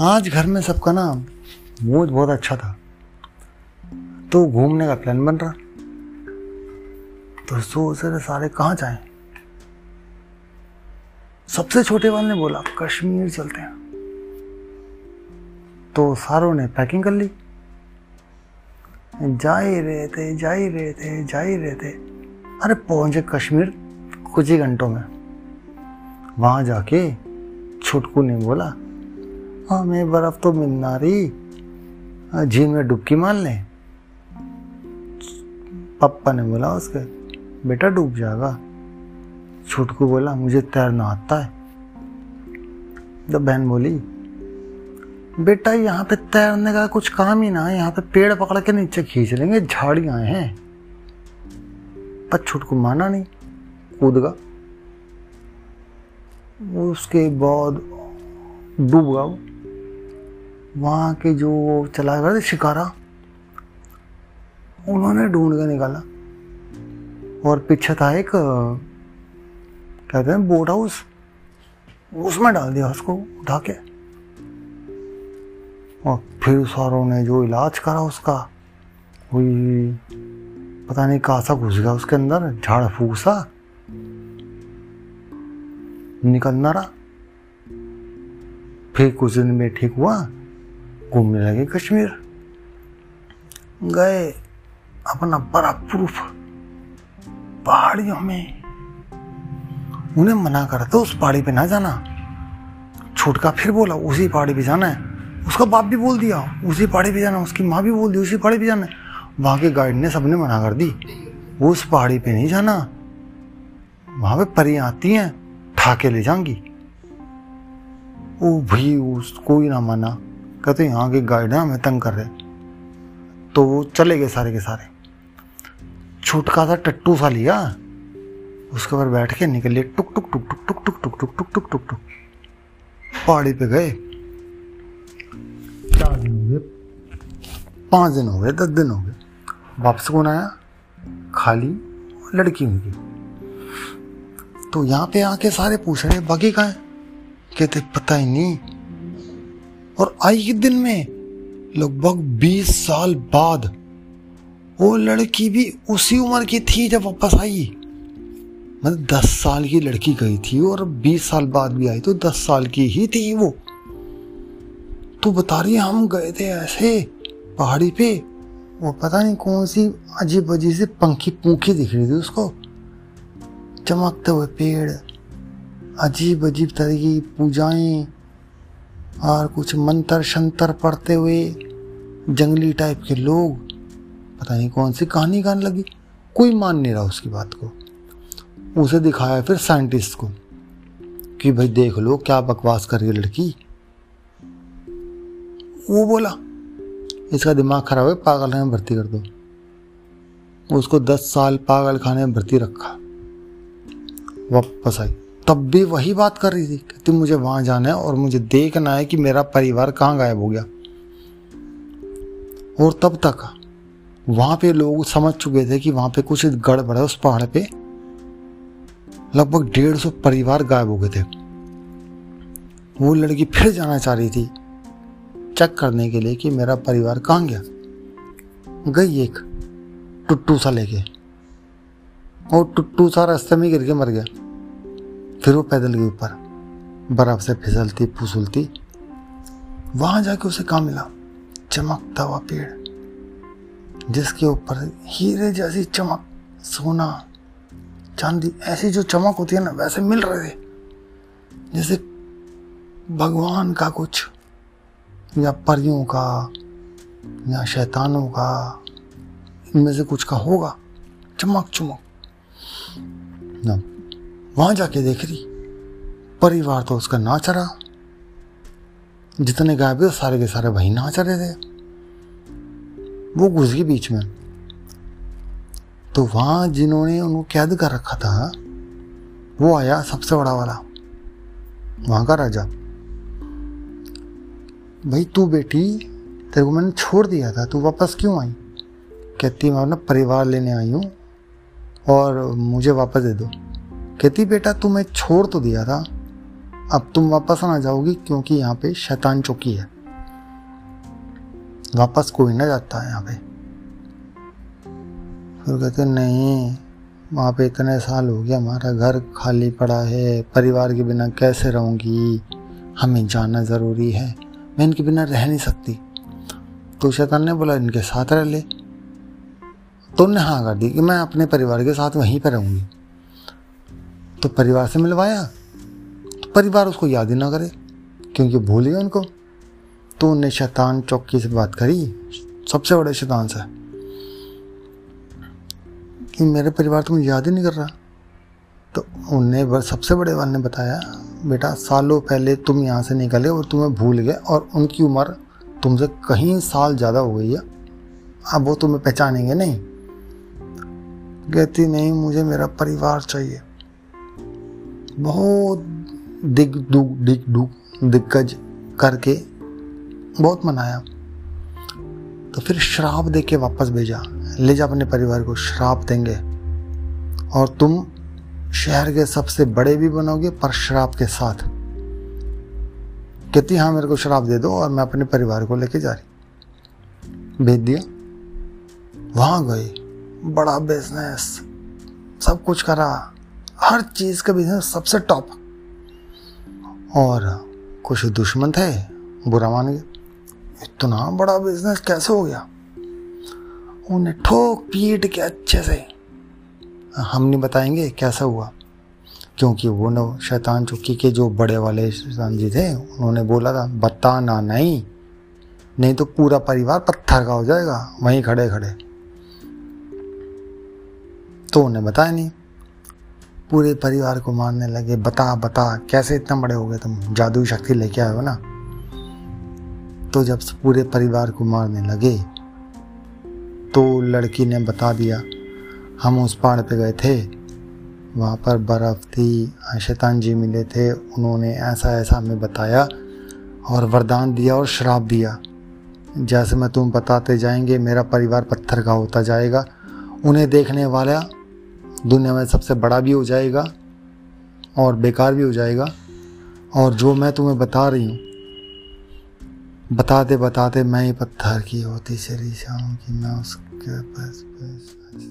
आज घर में सबका ना मूड बहुत अच्छा था। तो घूमने का प्लान बन रहा। तो सोच रहे सारे कहाँ जाएँ? सबसे छोटे वाले ने बोला, कश्मीर चलते हैं। तो सारों ने पैकिंग कर ली। जा ही रहे थे जा ही रहे थे जा ही रहे थे अरे पहुँचे कश्मीर कुछ ही घंटों में। वहाँ जाके छुटकू ने बोला हमें बर्फ़ तो मिलना रही। झील में डुबकी मार लें। पप्पा ने बोला उसके, बेटा, डूब जाएगा। छुटकू बोला, मुझे तैरना आता है। तो बहन बोली, बेटा, यहाँ पे तैरने का कुछ काम ही ना है। यहाँ पे पेड़ पकड़ के नीचे खींच लेंगे, झाड़ियाँ हैं। पर छुटकू माना नहीं, कूद गया। उसके बाद डूब गया वहाँ के जो चला गए थे शिकारा, उन्होंने ढूंढ के निकाला। और पीछे था एक कहते हैं बोट हाउस उसमें डाल दिया उसको, उठा के। और फिर सारों ने जो इलाज करा उसका, वही पता नहीं कहा सा घुस गया उसके अंदर, झाड़ फूसा। निकलना रहा। फिर कुछ दिन में ठीक हुआ। घूमने लगे कश्मीर। गए अपना बर्फ़ प्रूफ पहाड़ियों में। उन्हें मना करा था उस पहाड़ी पे ना जाना। छोटका फिर बोला, उसी पहाड़ी पे जाना है। उसका बाप भी बोल दिया, उसी पहाड़ी पे जाना, उसकी माँ भी बोल दी, उसी पहाड़ी पे जाना। वहाँ के गाइड ने सबने मना कर दी। वो उस पहाड़ी पे नहीं जाना। वहाँ पे परी आती हैं, ठाके ले जाएँगी वो भी उस कोई ना माना। कहते यहाँ के गाइड है हमें तंग कर रहे तो वो चले गए सारे के सारे छुटका सा टट्टू सा लिया उसके ऊपर बैठ के निकल टुक टुक टुक टुक टुक टुक टुक टुक टुक टुक टुक टुक पहाड़ी पे गए चार दिन हो गए पाँच दिन हो गए दस दिन हो गए वापस कौन आया खाली लड़की उनकी तो यहाँ पे आके सारे पूछ रहे बाकी कहाँ कहते पता ही नहीं और आई के दिन में, लगभग बीस साल बाद, वो लड़की भी उसी उम्र की थी जब वापस आई। मतलब दस साल की लड़की गई थी और बीस साल बाद भी आई तो दस साल की ही थी वो। तो बता रही हम गए थे ऐसे पहाड़ी पे, वो पता नहीं कौन सी अजीब अजीब से पंखी पूखी दिख रही थी उसको। चमकते हुए पेड़ अजीब अजीब तरह की पूजाएँ और कुछ मंत्र शंतर पढ़ते हुए जंगली टाइप के लोग, पता नहीं कौन सी कहानी गाने लगी। कोई मान नहीं रहा उसकी बात को। उसे दिखाया फिर साइंटिस्ट को कि भाई देख लो क्या बकवास कर रही है लड़की। वो बोला, इसका दिमाग खराब है, पागल खाने में भर्ती कर दो। उसको दस साल पागल खाने में भर्ती रखा। वापस आई। तब भी वही बात कर रही थी कहती मुझे वहाँ जाना है और मुझे देखना है कि मेरा परिवार कहाँ गायब हो गया। और तब तक वहाँ पे लोग समझ चुके थे कि वहाँ पे कुछ गड़बड़ है, उस पहाड़ पे लगभग डेढ़ सौ परिवार गायब हो गए थे। वो लड़की फिर जाना चाह रही थी चेक करने के लिए कि मेरा परिवार कहाँ गया। गई एक टुट्टू सा लेके और टुट्टू सा रास्ते में गिर के मर गया। फिर वो पैदल गई ऊपर। बर्फ़ से फिसलती, फुसलती। वहाँ जाके उसे कहा मिला। चमकता हुआ पेड़, जिसके ऊपर हीरे जैसी चमक, सोना, चांदी, ऐसी जो चमक होती है ना, वैसे मिल रहे थे। जैसे भगवान का कुछ, या परियों का, या शैतानों का, इनमें से कुछ का होगा। चमक चमक वहाँ जाके देख रही। परिवार तो उसका नाच रहा। जितने गायब थे सारे के सारे वही नाच रहे थे। वो घुस गई बीच में। तो वहाँ जिन्होंने उनको कैद कर रखा था, वो आया सबसे बड़ा वाला। वहाँ का राजा। भाई तू बेटी, तेरे को मैंने छोड़ दिया था, तू वापस क्यों आई? कहती, मैं अपना परिवार लेने आई हूँ और मुझे वापस दे दो। कहती, बेटा, तुम्हें छोड़ तो दिया था। अब तुम वापस ना जाओगी क्योंकि यहाँ पे शैतान चौकी है। वापस कोई ना जाता है यहाँ पे। फिर कहते, नहीं, वहाँ पे इतने साल हो गया, हमारा घर खाली पड़ा है। परिवार के बिना कैसे रहूँगी? हमें जाना ज़रूरी है। मैं इनके बिना रह नहीं सकती। तो शैतान ने बोला, इनके साथ रह ले। तो उन्होंने हाँ कर दी कि मैं अपने परिवार के साथ वहीं पर रहूँगी। तो परिवार से मिलवाया। तो परिवार उसको याद ही ना करे, क्योंकि भूल गया उनको। तो उन्हें शैतान चौकी से बात करी। सबसे बड़े शैतान से। कि मेरे परिवार तुम याद ही नहीं कर रहा। तो उन्हें सबसे बड़े वाले ने बताया, बेटा, सालों पहले तुम यहाँ से निकले और तुम्हें भूल गए और उनकी उम्र तुमसे कहीं साल ज़्यादा हो गई है। अब वो तुम्हें पहचानेंगे नहीं। कहती, नहीं, मुझे मेरा परिवार चाहिए। बहुत दिग दुग दिग दुग, दिग्गज करके बहुत मनाया। तो फिर श्राप दे के वापस भेजा। ले जा अपने परिवार को, श्राप देंगे। और तुम शहर के सबसे बड़े भी बनोगे, पर श्राप के साथ। कहती हाँ मेरे को श्राप दे दो और मैं अपने परिवार को लेके जा रही भेज दिया। वहाँ गई। बड़ा बिज़नेस सब कुछ करा। हर चीज़ का बिज़नेस सबसे टॉप और कुछ दुश्मन थे, बुरा मान गए। इतना बड़ा बिज़नेस कैसे हो गया? उन्हें ठोक पीट के अच्छे से। हम नहीं बताएँगे कैसा हुआ, क्योंकि वो न शैतान चुकी के जो बड़े वाले शैतान जी थे, उन्होंने बोला था, बताना नहीं नहीं तो पूरा परिवार पत्थर का हो जाएगा, वहीं खड़े खड़े तो उन्हें बताया नहीं। पूरे परिवार को मारने लगे, बता बता, कैसे इतना बड़े हो गए तुम? जादू शक्ति लेके आए हो ना? तो जब पूरे परिवार को मारने लगे तो लड़की ने बता दिया, हम उस पहाड़ पे गए थे, वहाँ पर बर्फ़ थी, शैतान जी मिले थे, उन्होंने ऐसा ऐसा हमें बताया और वरदान दिया और श्राप दिया। जैसे मैं तुम बताते जाएँगे, मेरा परिवार पत्थर का होता जाएगा, उन्हें देखने वाला दुनिया में सबसे बड़ा भी हो जाएगा और बेकार भी हो जाएगा। और जो मैं तुम्हें बता रही हूँ, बताते बताते मैं ही पत्थर की होती चली जाऊँ मैं उसके पास पास